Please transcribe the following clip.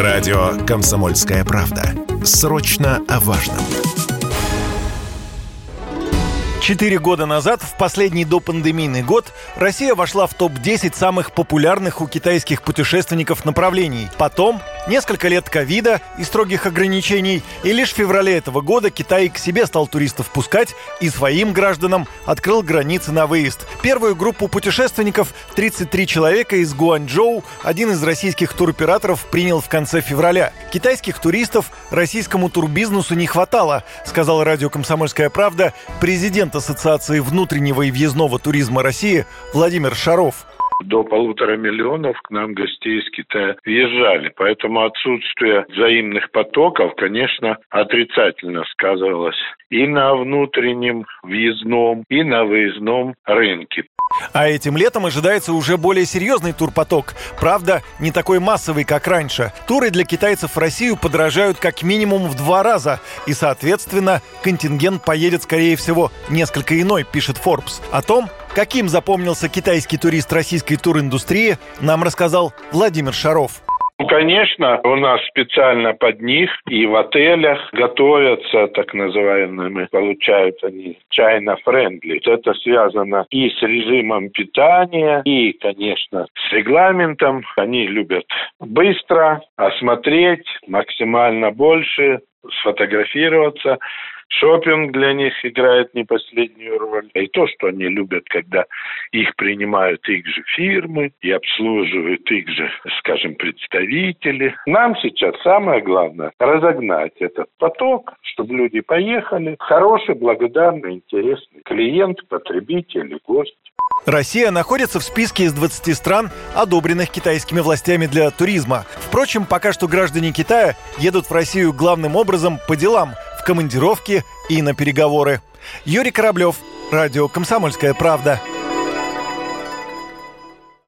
Радио «Комсомольская правда». Срочно о важном. Четыре года назад, в последний допандемийный год, Россия вошла в топ-10 самых популярных у китайских путешественников направлений. Потом Несколько лет ковида и строгих ограничений, и лишь в феврале этого года Китай к себе стал туристов пускать и своим гражданам открыл границы на выезд. Первую группу путешественников, 33 человека из Гуанчжоу, один из российских туроператоров принял в конце февраля. Китайских туристов российскому турбизнесу не хватало, сказал радио «Комсомольская правда» президент Ассоциации внутреннего и въездного туризма России Владимир Шаров до полутора миллионов к нам гостей из Китая въезжали. Поэтому отсутствие взаимных потоков, конечно, отрицательно сказывалось и на внутреннем въездном, и на выездном рынке. А этим летом ожидается уже более серьезный турпоток. Правда, не такой массовый, как раньше. Туры для китайцев в Россию подорожают как минимум в два раза. И, соответственно, контингент поедет, скорее всего, несколько иной, пишет Forbes. О том, Каким запомнился китайский турист российской туриндустрии, нам рассказал Владимир Шаров. Ну, конечно, у нас специально под них и в отелях готовятся так называемыми, получают они чайно-френдли. Это связано и с режимом питания, и, конечно, с регламентом. Они любят быстро осмотреть максимально больше, сфотографироваться. Шопинг для них играет не последнюю роль. И то, что они любят, когда их принимают их же фирмы и обслуживают их же, скажем, представители. Нам сейчас самое главное разогнать этот поток, чтобы люди поехали. Хороший, благодарный, интересный клиент, потребитель гость. Россия находится в списке из 20 стран, одобренных китайскими властями для туризма. Впрочем, пока что граждане Китая едут в Россию главным образом по делам, командировки и на переговоры. Юрий Кораблев, Радио «Комсомольская правда».